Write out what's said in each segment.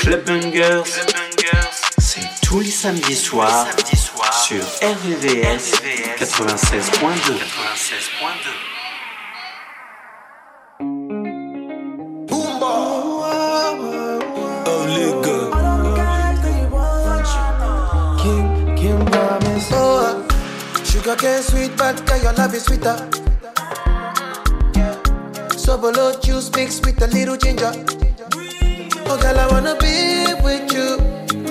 Club Bungers, c'est tous les samedis soirs sur RVVS 96.2. Sugar cane sweet, but your love is sweeter. Sobolo juice mixed with a little ginger. Oh, girl, I wanna be with you,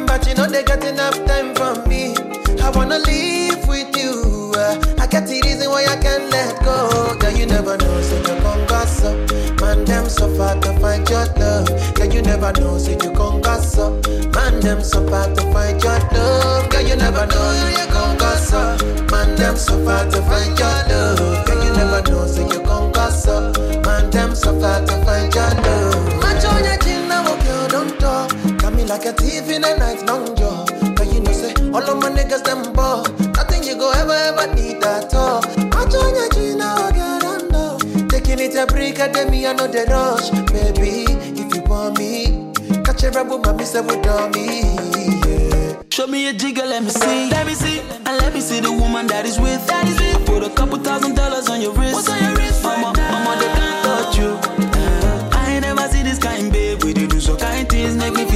but you know they got enough time for me. I wanna live with you. Uh, I get the reason why I can't let go. Girl, you never know, so you can gossip. Man, them so far to find your love. Girl, you never know, so you can gossip. Man, them so far to find your love. Girl, you never know, so you can gossip. Man, them so far to find your love. Girl, you never know, so you can gossip. Man, them so far to find your love. Match on your chin, now, girl, don't talk. Got me like a thief in the night, long jaw. But you know, say, all of my niggas, them ball. Nothing you go ever, ever need at all. Match on your chin, now, girl, don't know. Taking it a break, I I know the rush. Baby, if you want me, catch a rebel, my miss with. Yeah. Show me a jigger, let me see. Let me see. And let me see the woman that is with. That is with. I put a couple thousand dollars on your wrist. What's on your wrist?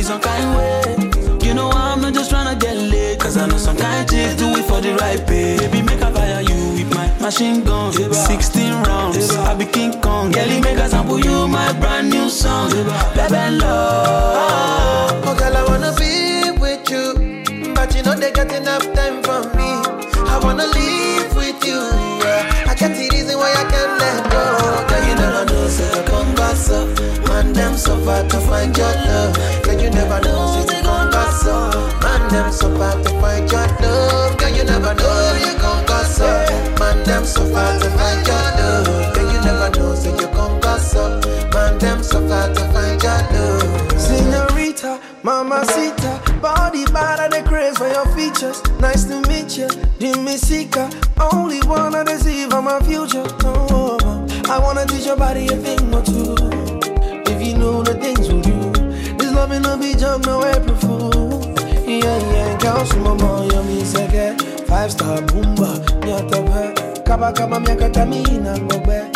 Some kind way. You know I'm not just trying to get laid. Cause I know some kind chicks do it for the right pay. Baby, make a fire you with my machine gun. 16 rounds, I be King Kong. Girlie, make a sample you my brand new song. Baby, love. Oh, girl, I wanna be with you. But you know they got enough time for me. I wanna live with you. Yeah. I got the reason why I can't let go. Girl, you never know, say come gossip. Man, them so far to find your love. Them so far to find your love. Girl, you never know, you gon' come gossip. Man, them so far to find your love. Girl, you never know, say you gon' come gossip. Man, them so far to find your love. Senorita, mamacita, body bad and the craze for your features. Nice to meet you, Dimisika. Only wanna deceive on my future. Oh, I wanna teach your body a thing or two. If you know the things we do, this loving no be jump, no April fool. Yeah, Five star boomba, nyata be. Kaba kaba miaka tamina ngobe.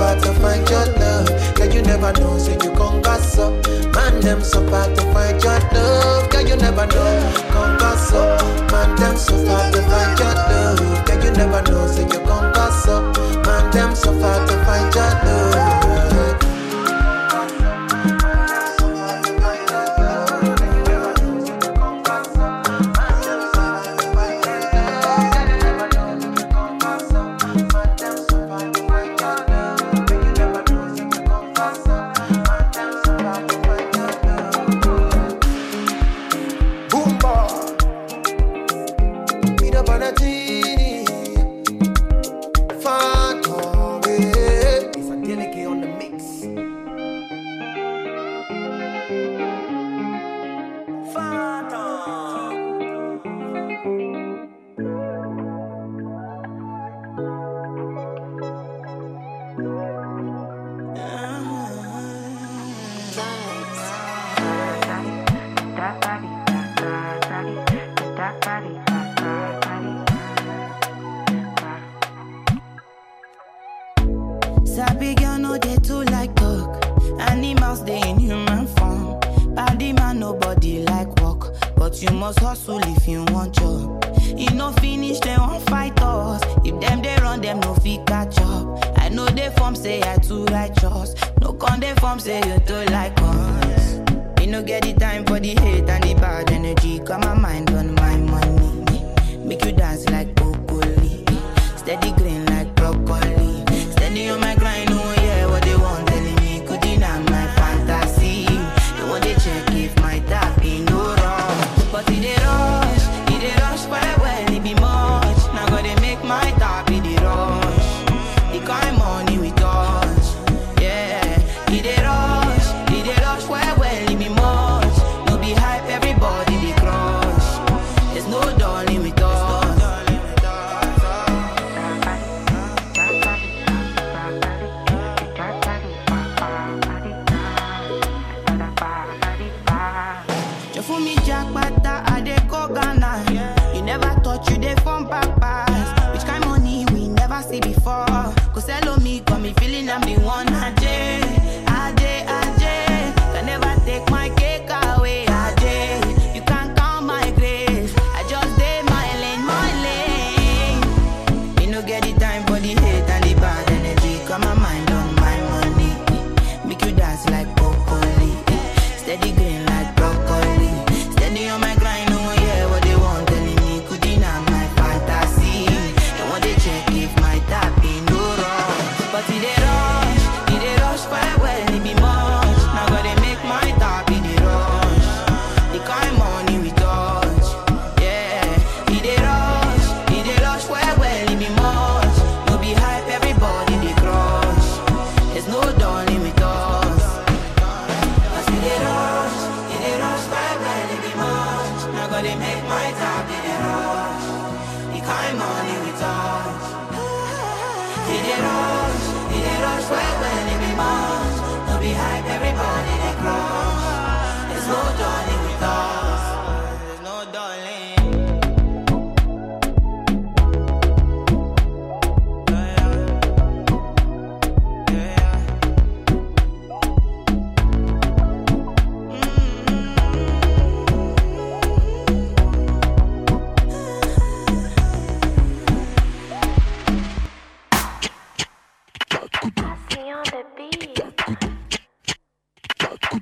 Far to find your love. Girl, you never know, so you can gossip. Man, them so far to find your love. Girl, you never know, can gossip. Man,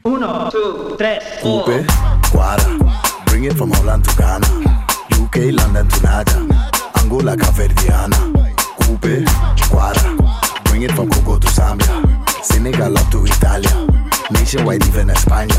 Uno, two, tres. Coupe, Guara, bring it from Holland to Ghana, UK, London to Naja, Angola, Caverdiana. Coupe, Guara, bring it from Congo to Zambia, Senegal up to Italia, nationwide even España.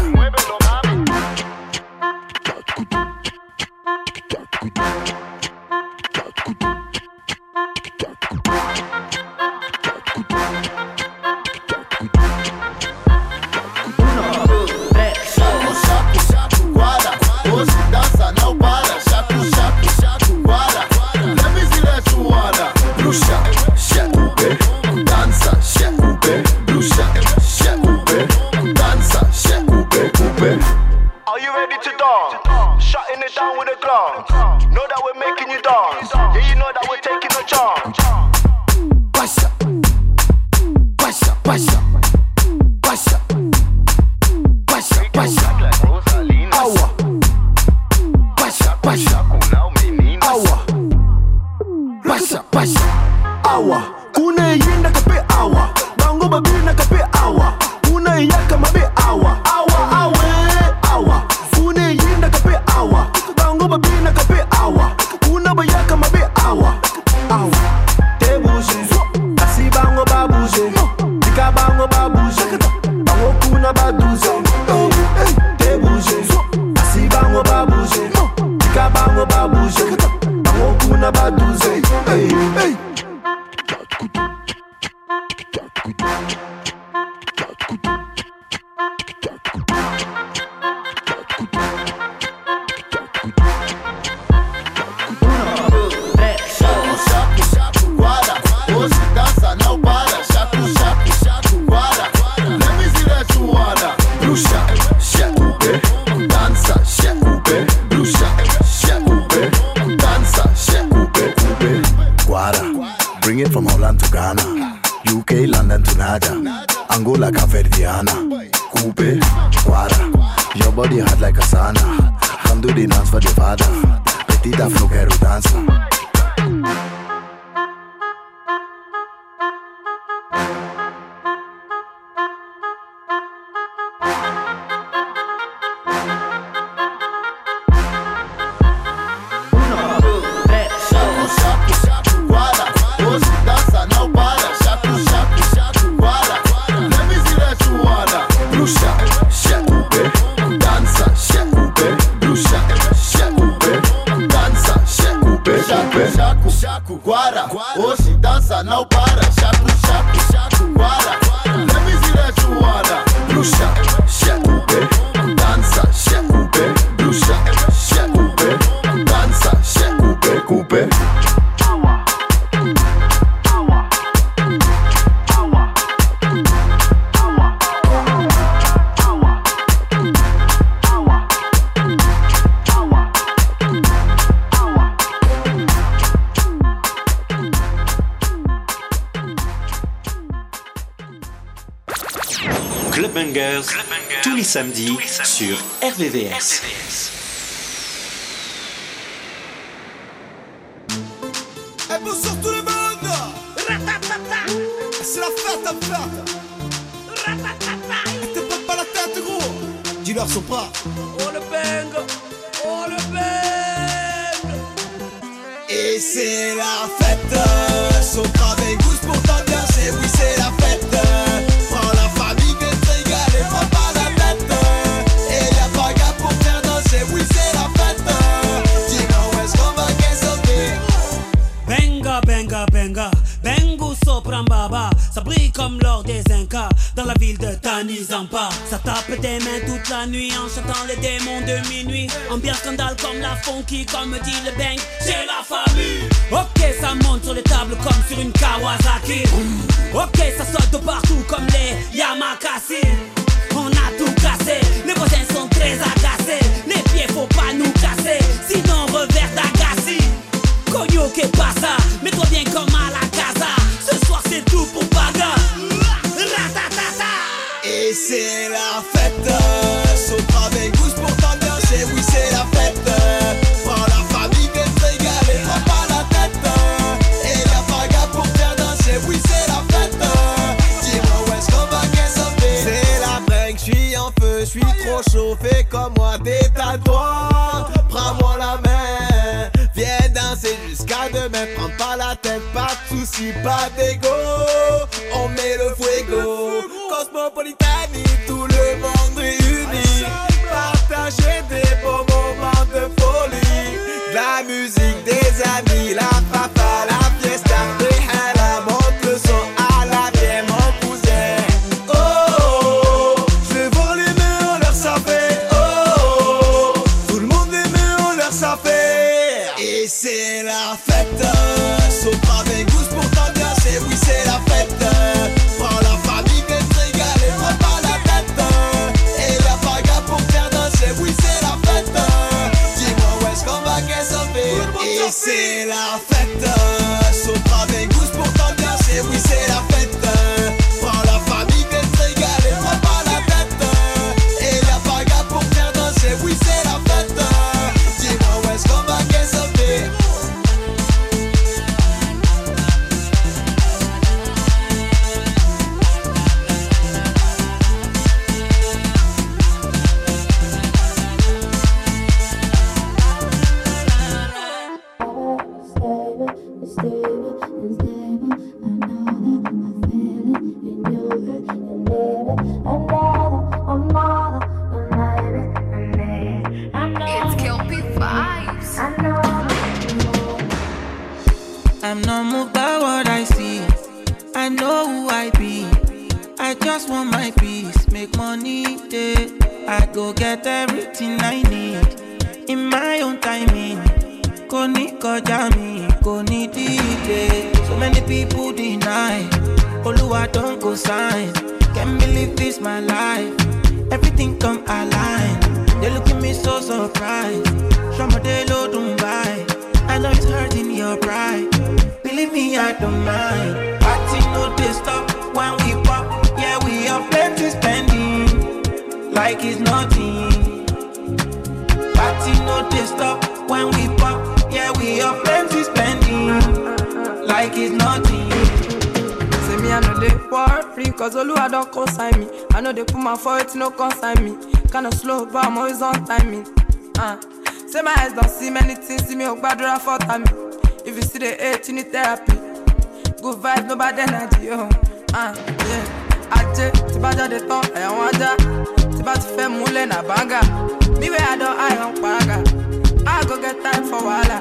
Ordinanță face faza Petita flu care dança. Samedis sur RVVS. Et bonsoir tout le monde C'est la fête à fête. Et t'es pas pas la tête gros. Dis-leur son pas. Oh le bang, oh le bang. Et c'est la fête Dans la ville de Tanizampa. Ça tape des mains toute la nuit En chantant les démons de minuit. Ambiance scandale comme la funky Comme dit le bang, c'est la famille. Ok, ça monte sur les tables comme sur une Kawasaki. Ok, ça saute de partout comme les Yamakasi. On a tout cassé, les voisins sont très agacés. Les pieds faut pas nous casser, sinon on revers d'agaci Cogno que pasa, mets-toi bien comme à Prends-moi la main. Viens danser jusqu'à demain. Prends pas la tête, pas de soucis, pas d'ego Kinda slow, but I'm always on timing. Uh. Say my eyes don't see many things, see me oh, gbadura for time. If you see the hate, you need therapy. Good vibe, no bad energy, oh. Uh, yeah. Ajé, tí bá jáde tán, ẹ̀wọ̀n ajá. Tí bá ti fẹ́ múlẹ̀ nà bánga. Me where I don't eye on paraga. I go get time for wahala.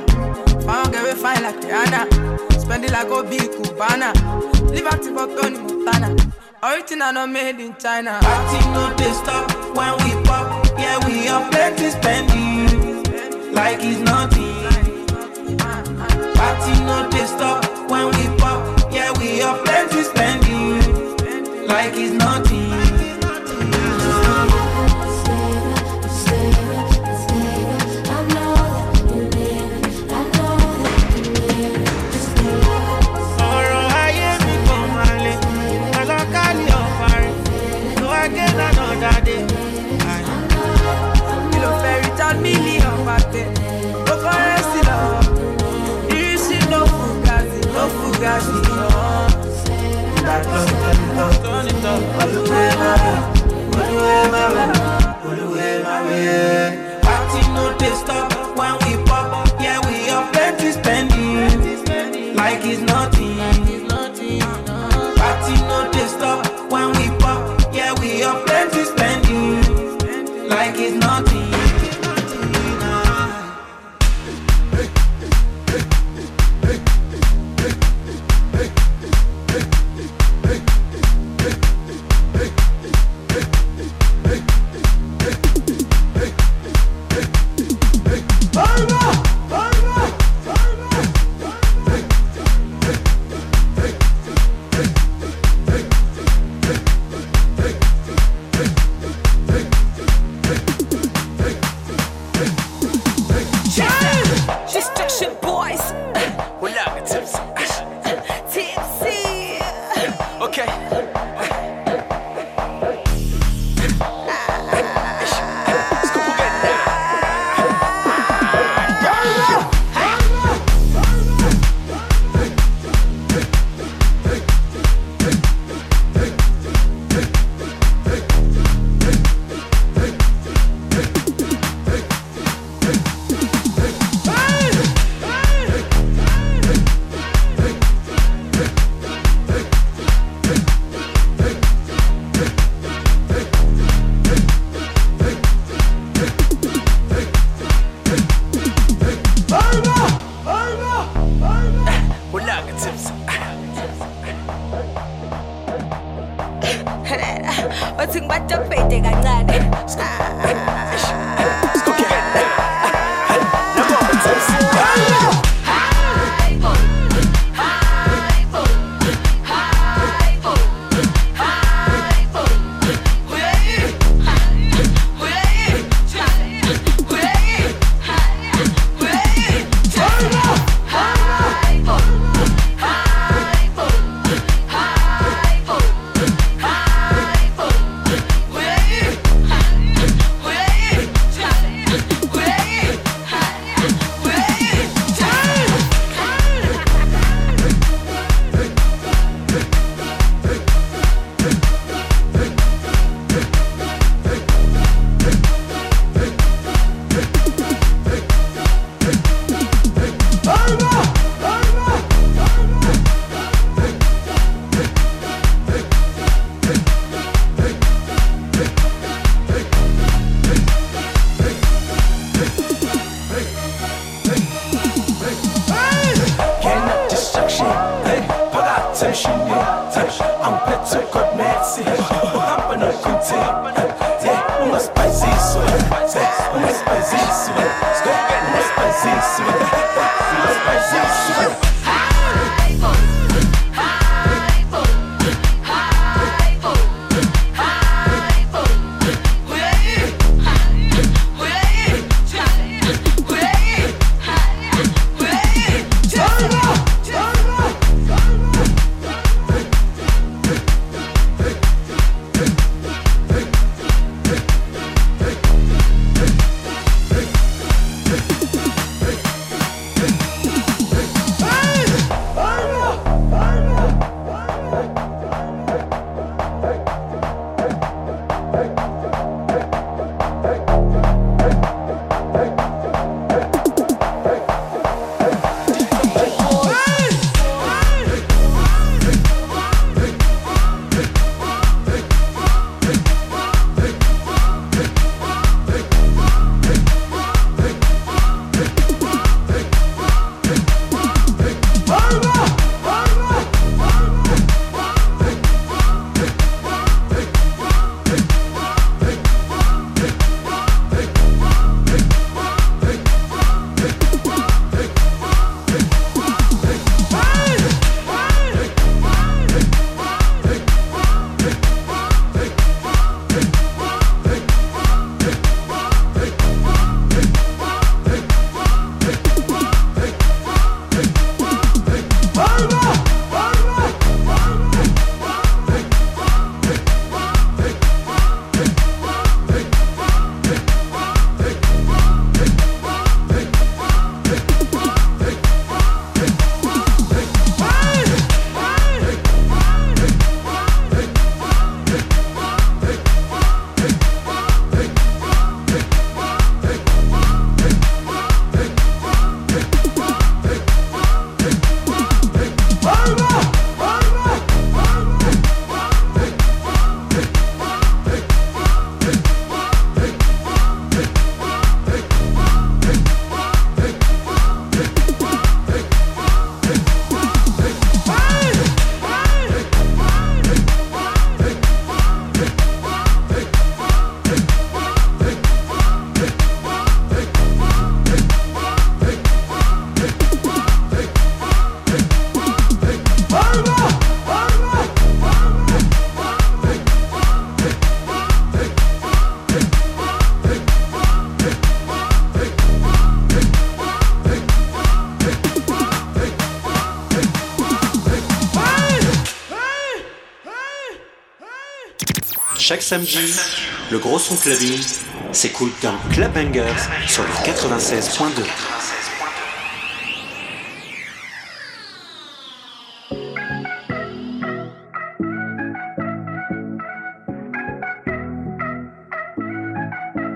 Fine girl, we fine like Rihanna. Spend it like Obi Cubana. Liberty for Tony Montana. Original not made in China. Party no they stop when we. Yeah, we have plenty spending. Like it's nothing. Party no they stop when we pop. Yeah, we have plenty spending. Like it's nothing. Ìtọ́nitọ́ tọ́nitọ́ olúwẹ̀ máa wẹ̀ olúwẹ̀ máa wẹ̀ olúwẹ̀ máa wẹ̀. Party no stop when we pop. Yeah, we have plenty spending. Like it's nothing. Chaque samedi, le gros son clubbing s'écoute dans Club Bangers sur le 96.2.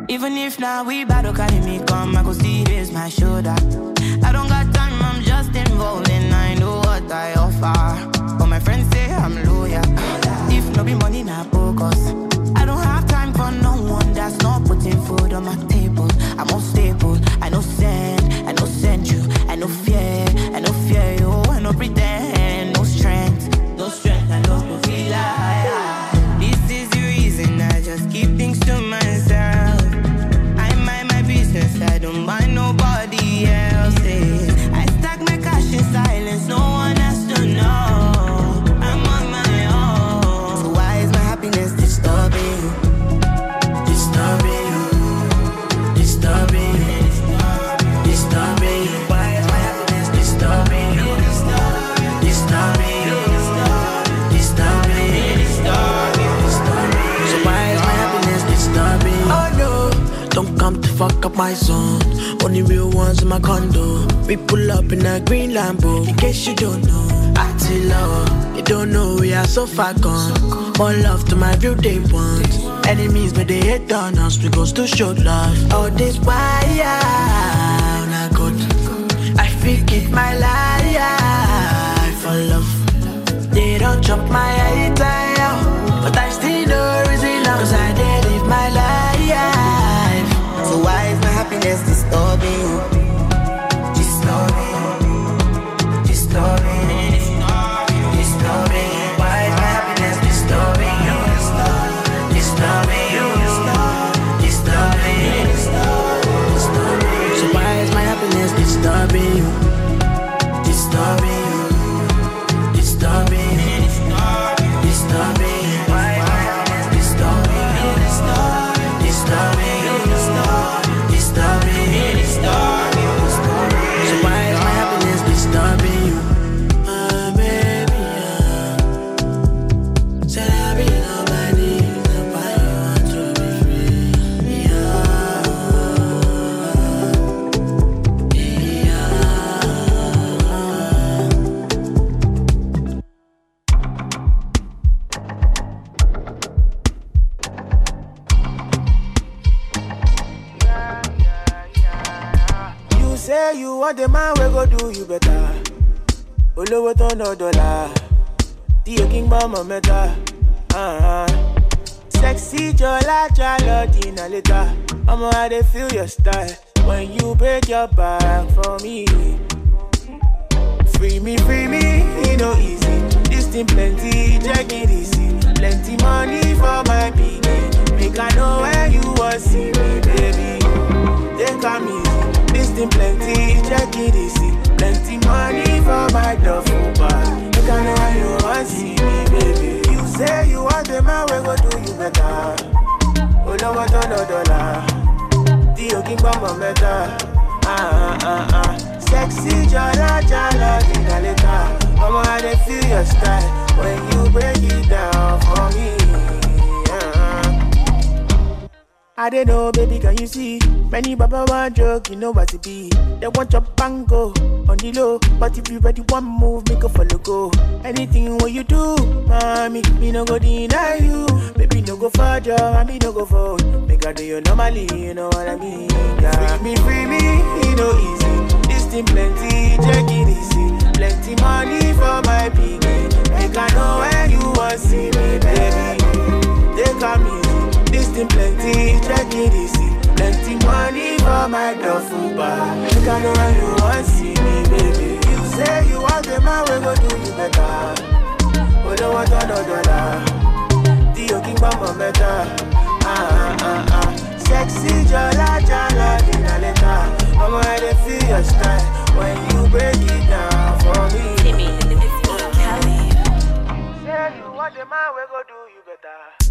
Even if now we battle, carry me come, I go see this my shoulder. I don't got time, I'm just involved and I know what I offer. But my friends say I'm loyal. No be money, not focus. I don't have time for no one that's not putting food on my table. I'm unstable, I know send, I know send you, I know fear, I know my zone. Only real ones in my condo. We pull up in a green Lambo. In case you don't know, I tell. You don't know we are so far gone. More love to my real day ones. Enemies, but they hate on us. Goes to show love. Oh, this I'm not good. I forget my life for love. They don't chop my head out, oh. but I still know reason happiness disturbing you? O kí ń gbọ́ mọ̀ mẹ́ta. Uh-huh. Sexy jọlá jálọ dínà létà. Ọmọ I dey feel your style when you break your back for me. Free me, free me, e no easy. This thing plenty, check it easy. Plenty money for my pikin. Make I know where you wan see me, baby. Take am easy. This thing plenty, check it easy. Plenty money for my duffel bag. Make I know where you wan see me, baby. You say you want a man we go do you better. Olówó tó ná dọ́là, tí o kí ń gbọ́ mọ̀ mẹ́ta. Ah, ah, ah, ah. Sexy dina leta. Mama, I dey feel your style when you break it down for me. I don't know, baby, can you see? Many baba want joke, you know what it be. They want your bango on the low, but if you ready one move, make a follow go. Anything what you do, mommy, me no go deny you. Baby, no go for job, and me no go for Make I do you normally, you know what I mean? Yeah. Free me, free me, it no easy. This thing plenty, check it easy. Plenty money for my piggy. Make I know where you want see me, baby. Take come easy. This thing plenty, check it easy. Plenty money for my duffel bag. Make I know where you want see me, baby. You say you want the man, we go do you better. Oh, don't want no dollar. Dio King Bamba better. Ah, ah, ah, ah. Sexy jala jala dina leta. Mama, I feel your style when you break it down for me. Timmy, Say you want the man, we go do you better.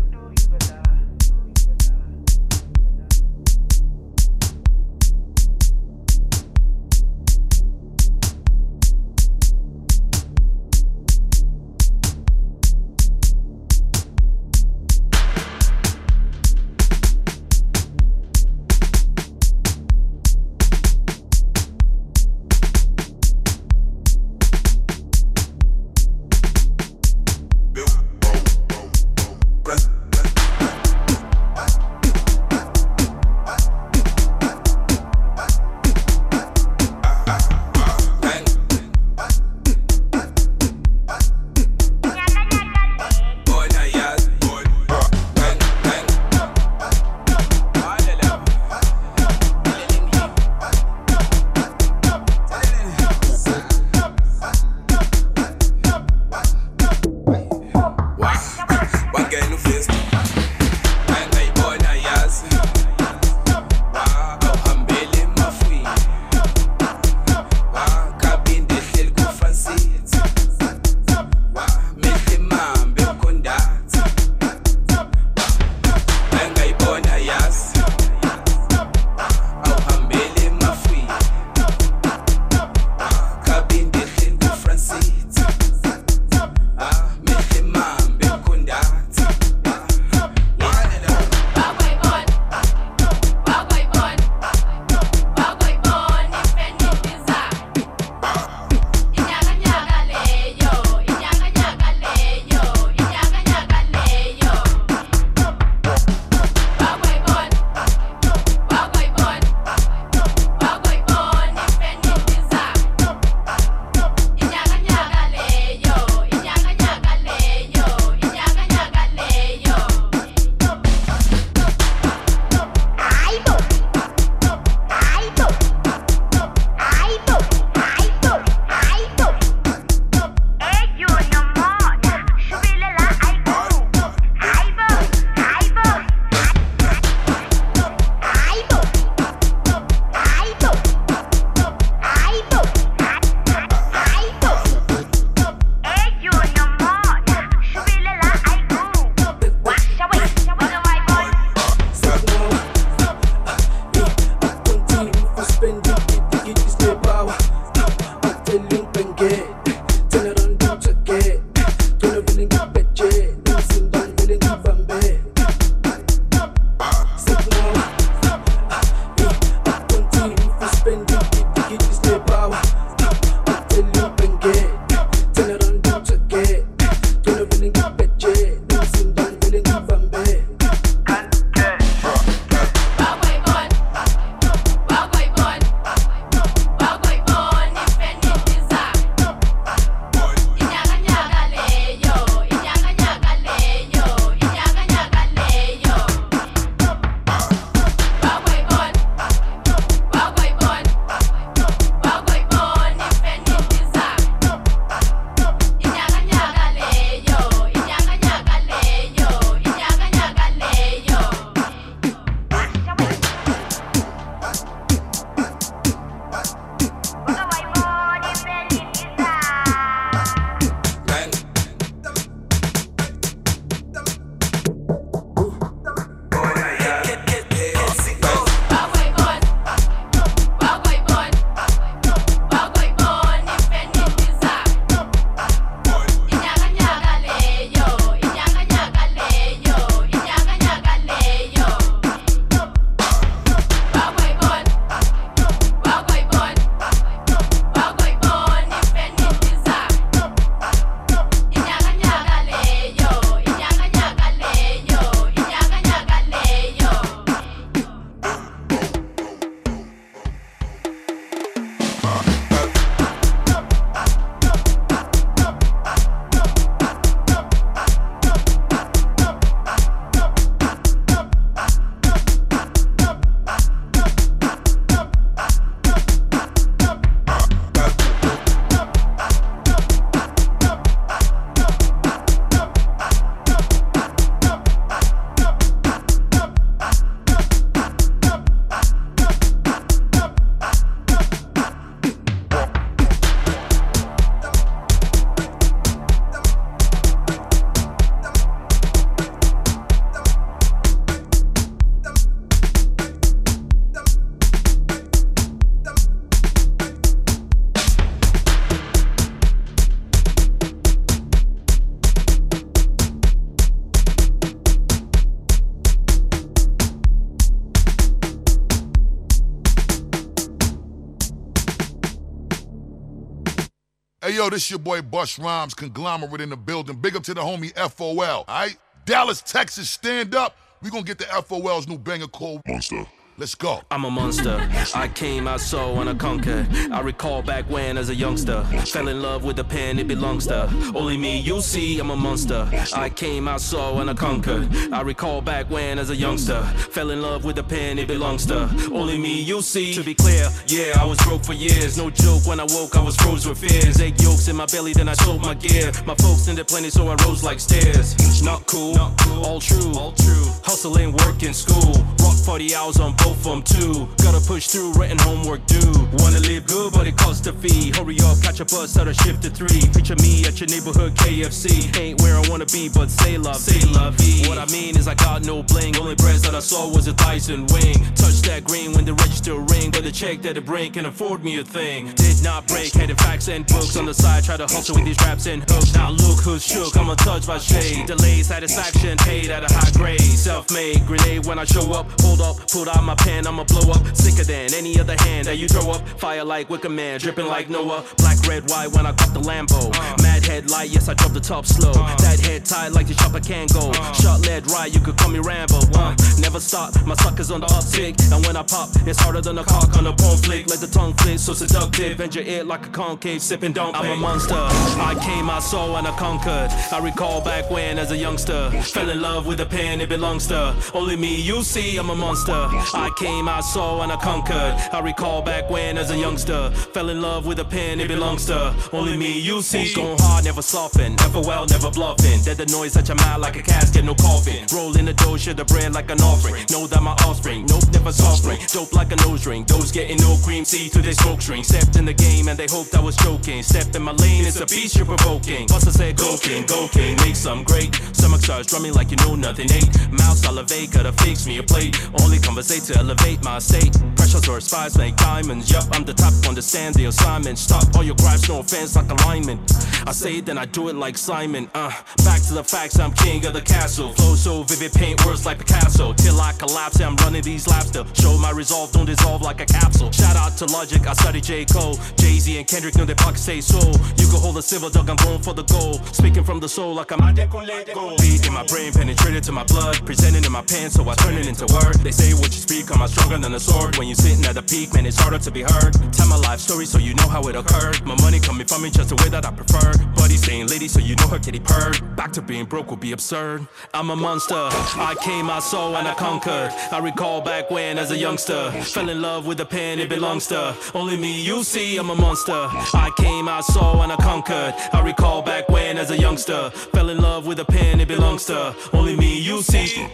This your boy Busta Rhymes, conglomerate in the building. Big up to the homie FOL, alright? Dallas, Texas, stand up. We gonna get the FOL's new banger called Monster. Let's go. I'm a monster. I came, I saw, and I conquered. I recall back when, as a youngster, fell in love with the pen, it belongs to only me. You see, I'm a monster. I came, I saw, and I conquered. I recall back when, as a youngster, fell in love with the pen, it belongs to only me. You see, to be clear, yeah, I was broke for years. No joke, when I woke, I was froze with fears. Egg yolks in my belly, then I sold my gear. My folks in the plenty, so I rose like stairs. Not cool, Not cool. all true, all true. Hustling, working, school. Rock 40 hours on both of them too. Gotta push through, written homework due. Wanna live good, but it costs a fee. Hurry up, catch a bus out of shift to three. Picture me at your neighborhood KFC. Ain't where I wanna be, but say love, say love. What I mean is I got no bling. Only breads that I saw was a Dyson wing. Touch that green when the register ring, but the check that it bring can afford me a thing. Did not break, had facts and books on the side. Try to hustle with these raps and hooks. Now look who's shook. I'm untouched by shade. Delay, satisfaction, paid at a high grade. Self-made grenade when I show up. Hold up, pulled out my pen, I'ma blow up. Sicker than any other hand that you throw up. Fire like Wicker Man, dripping like Noah. Black, red, white when I got the Lambo. Uh. Mad head light, yes, I drop the top slow. Uh. That head tied like the chopper can go. Uh. Shot lead right, you could call me Rambo. Uh, never stop, my suckers on the uptick. And when I pop, it's harder than a cock on a bone flick. Let the tongue flick, so seductive. Bend your ear like a concave, sipping don't I'm a monster. I came, I saw, and I conquered. I recall back when, as a youngster, fell in love with a pen, it belongs to only me. You see, I'm a monster. I came, I saw, and I conquered. I recall back when, as a youngster, fell in love with a pen, it belongs to only me. You see, going hard, never soften, never well, never bluffing. Dead the noise at your mouth like a casket, no coffin. Rolling the dough, share the bread like an offering. Know that my offspring, nope, never soft ring. Dope like a nose ring. Those getting no cream, see through their smoke string. Stepped in the game and they hoped I was joking. Stepped in my lane, it's a beast you're provoking. Buster said, Go king, go king, make some great. Stomach starts drumming like you know nothing. Eight mouth salivate, gotta fix me a plate. Only conversate to elevate my state. Pressures or spies make diamonds. Yup, I'm the type to understand the assignment. Stop all your gripes, no offense, like alignment. I say it, then I do it like Simon. Uh, back to the facts, I'm king of the castle. Flow so vivid, paint words like Picasso. Till I collapse, I'm running these laps to show my resolve, don't dissolve like a capsule. Shout out to Logic, I study J. Cole. Jay Z and Kendrick know their pockets say so. You can hold a silver dog, I'm going for the gold. Speaking from the soul like I'm beat in my brain, penetrated to my blood. Presented in my pen, so I turn it into word. They say what you speak, I'm stronger than a sword. When you're sitting at the peak, man, it's harder to be heard. Tell my life story so you know how it occurred. My money coming from me just the way that I prefer. Buddy saying lady, so you know her kitty purred. Back to being broke would be absurd. I'm a monster. I came, I saw, and I conquered. I recall back when, as a youngster, fell in love with a pen, it belongs to only me. You see, I'm a monster. I came, I saw, and I conquered. I recall back when, as a youngster, fell in love with a pen, it belongs to only me. You see.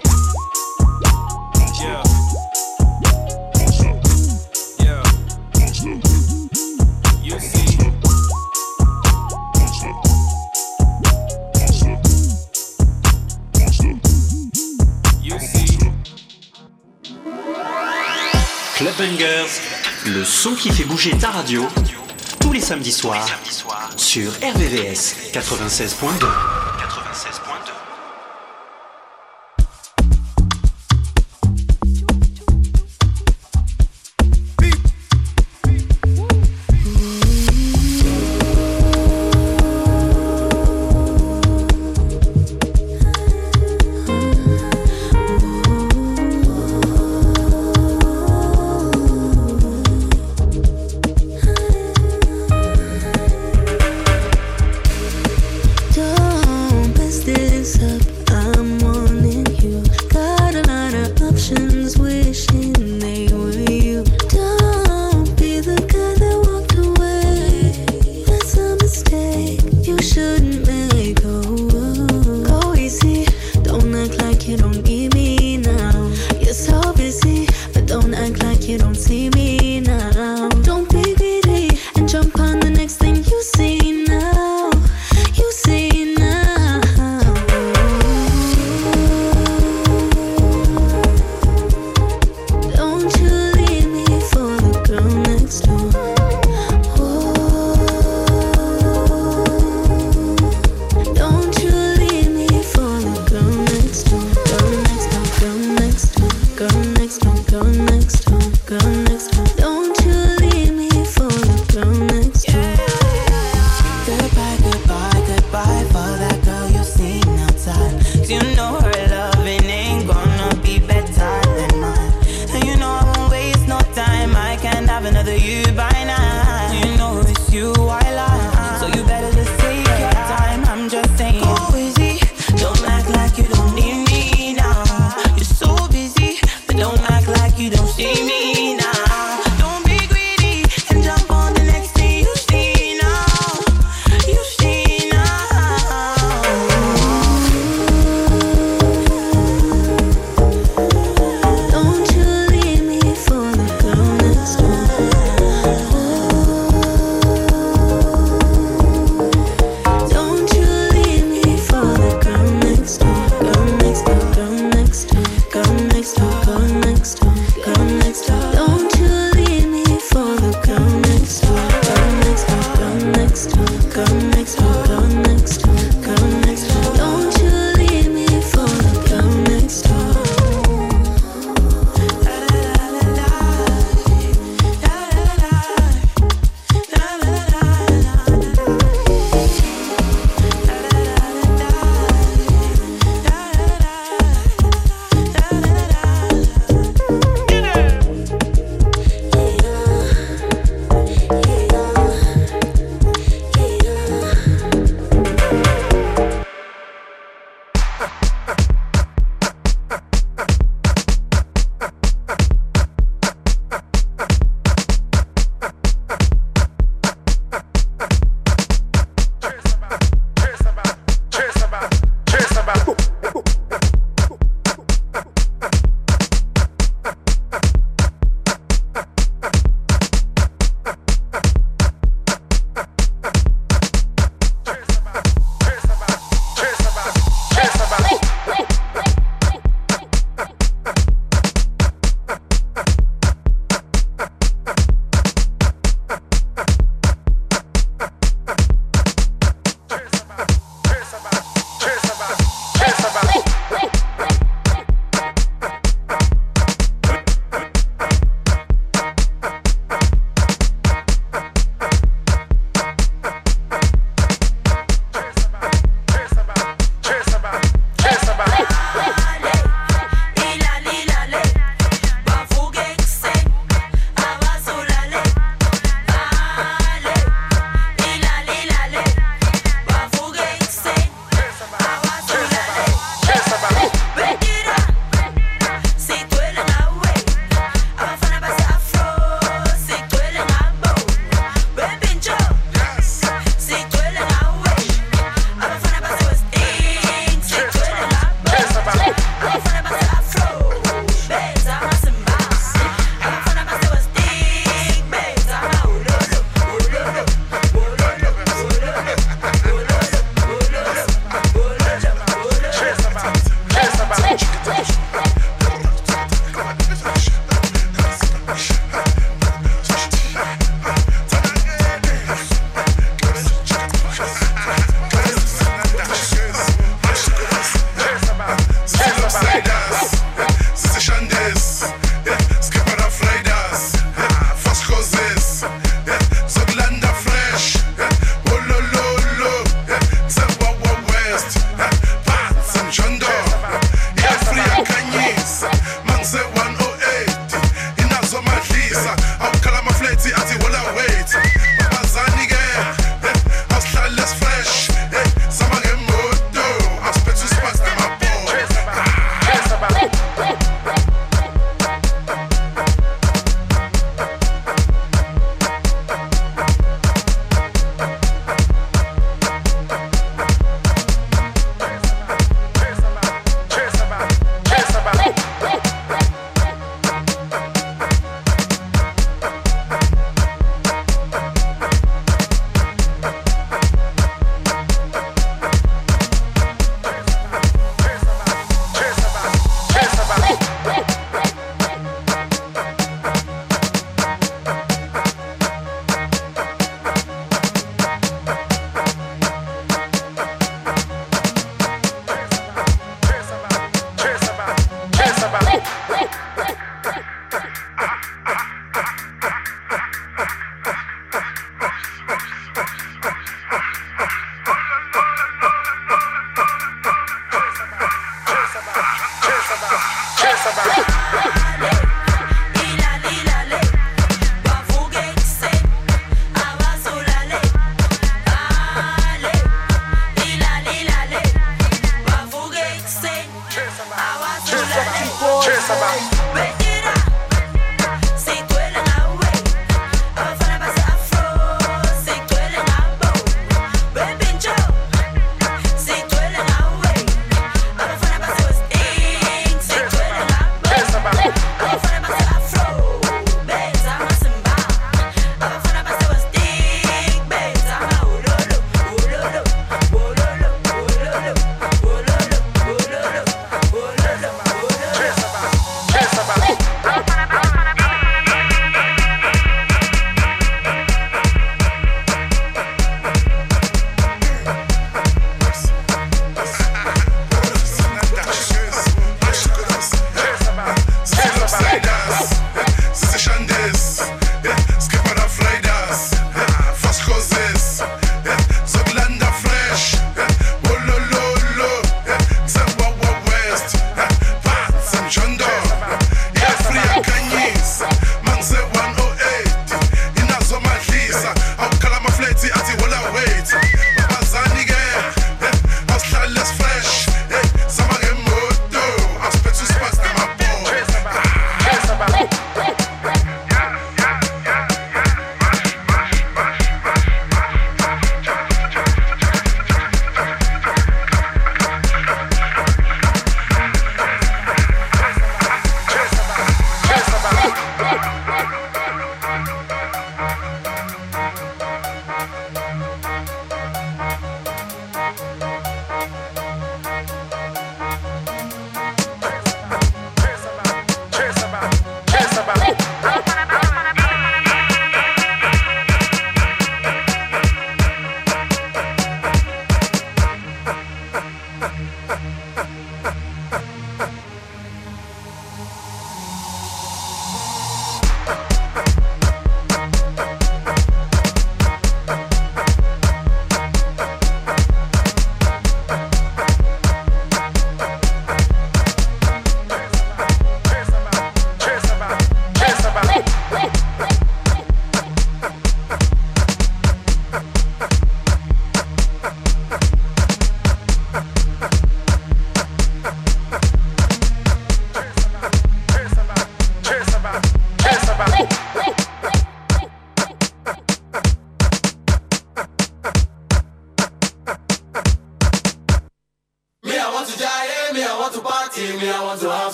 Yeah. Club Bangers, le son qui fait bouger ta radio, tous les samedis soirs, sur RVVS 96.2. another you by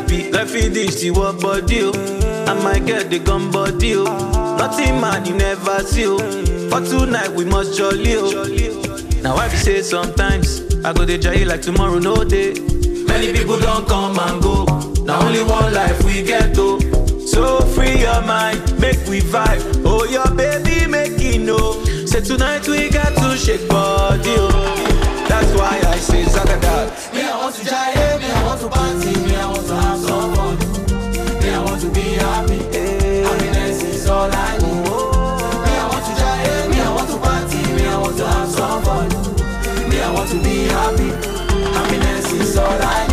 happy. Life is this, you what body, oh. I might get the gun body, oh. Nothing man, you never see, oh. Tonight, we must jolly, oh. Now I be say sometimes, I go to jail like tomorrow, no day. Many people don't come and go. Now only one life we get, to. So free your mind, make we vibe. Oh, your baby make it know. Say tonight we got to shake body. Oh. That's why I say Zagada. happy. Happiness is all I need.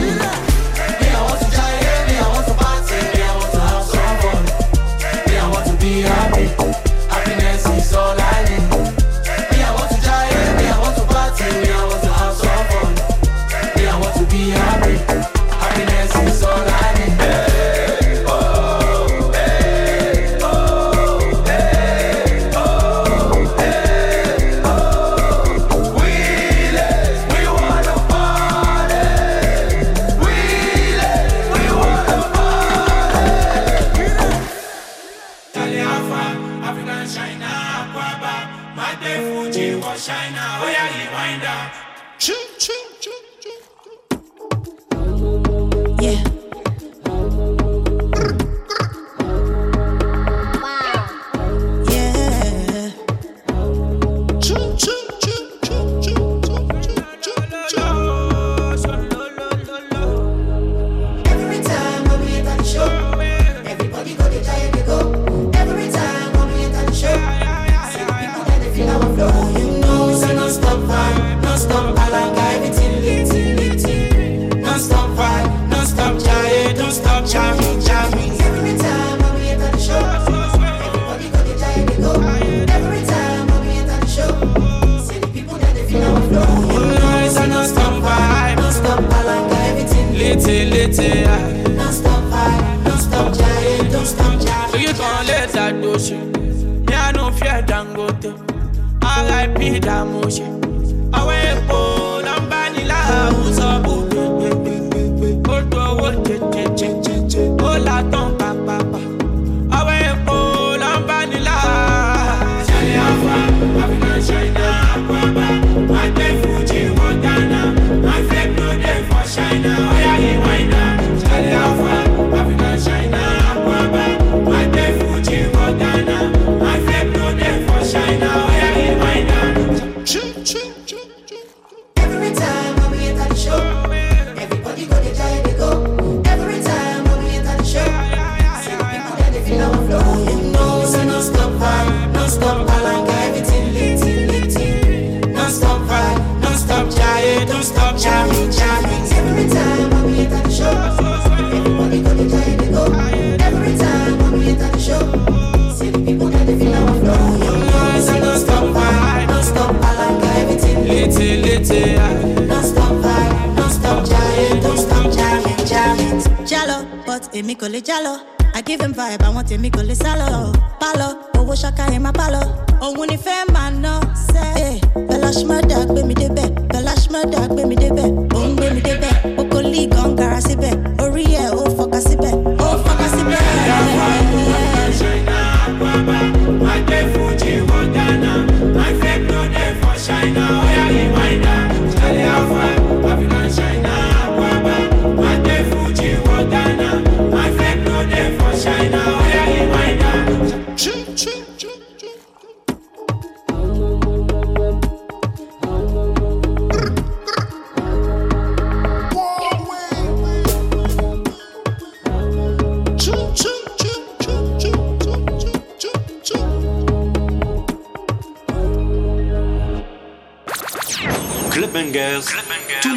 Èmi kò lè jálọ. I give him vibe, àwọn tèmi kò lè sálọ. Pálọ̀, owó ṣaka ẹ̀ máa pálọ̀. Òun ni fẹ́ máa ná sẹ́. Bẹ́lá Ṣmọ́dà gbé mi débẹ̀. Bẹ́lá Ṣmọ́dà gbé mi débẹ̀. Òun gbé mi débẹ̀. Oko lì gan gara síbẹ̀. Orí ẹ̀ ó fọkà síbẹ̀. Ó fọkà síbẹ̀. My day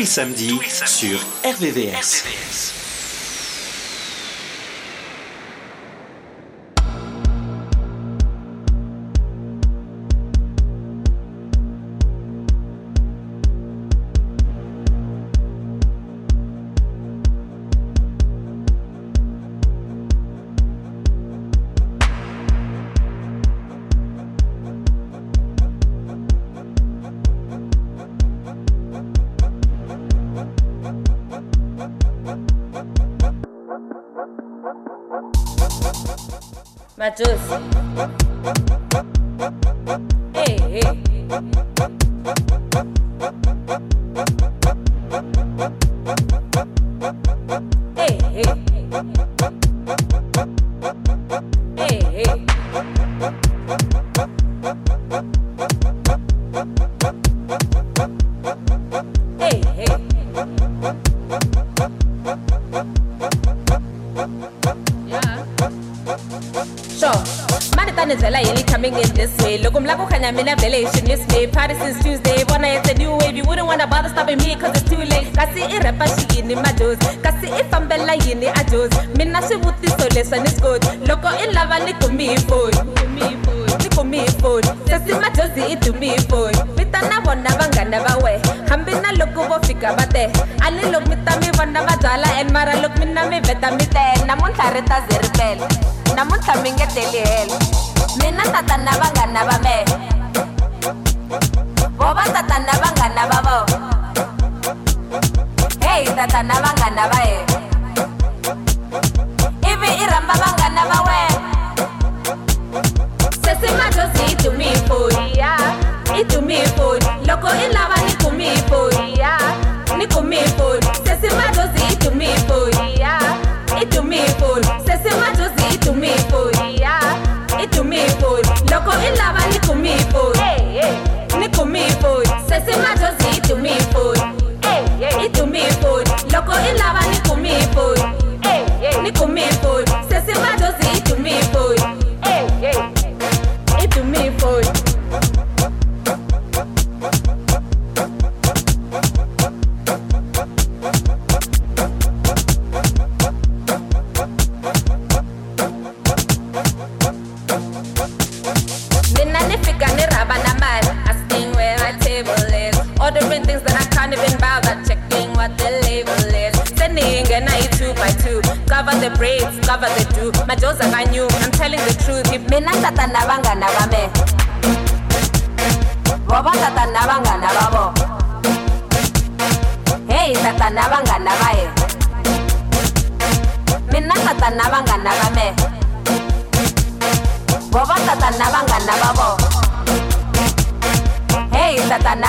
tous les samedis sur RVVS. Matos. Hey, Look, I'm like, Okanya, mina velation this way. Party since Tuesday. Wanna it's a new wave. You wouldn't wanna bother stopping me cause it's too late. Kasi i repa she in my dose. Kasi if I'm bella in a dose. Mina she would this so listen is good. Loco oh, in lava, nico me food. Nico me food. Sasi ma josi itu me food. Mita na wana banga never way. Hambi na loco bo fika bate. Ali look mita mi wana bajala. En mara look mina mi veta mi te. Namun tareta zerbel. namuntlha mi nge teli helo mina tatana vanghana va me. Vo va tatana vanghana va vo heyi tatana vanghana va he braids, cover the do My jaws are new, I'm telling the truth. If mina tata na banga na bame Boba tata na banga na babo Hey tata na banga na bae Mina tata na banga na bame Boba tata na bangana babo Hey tata na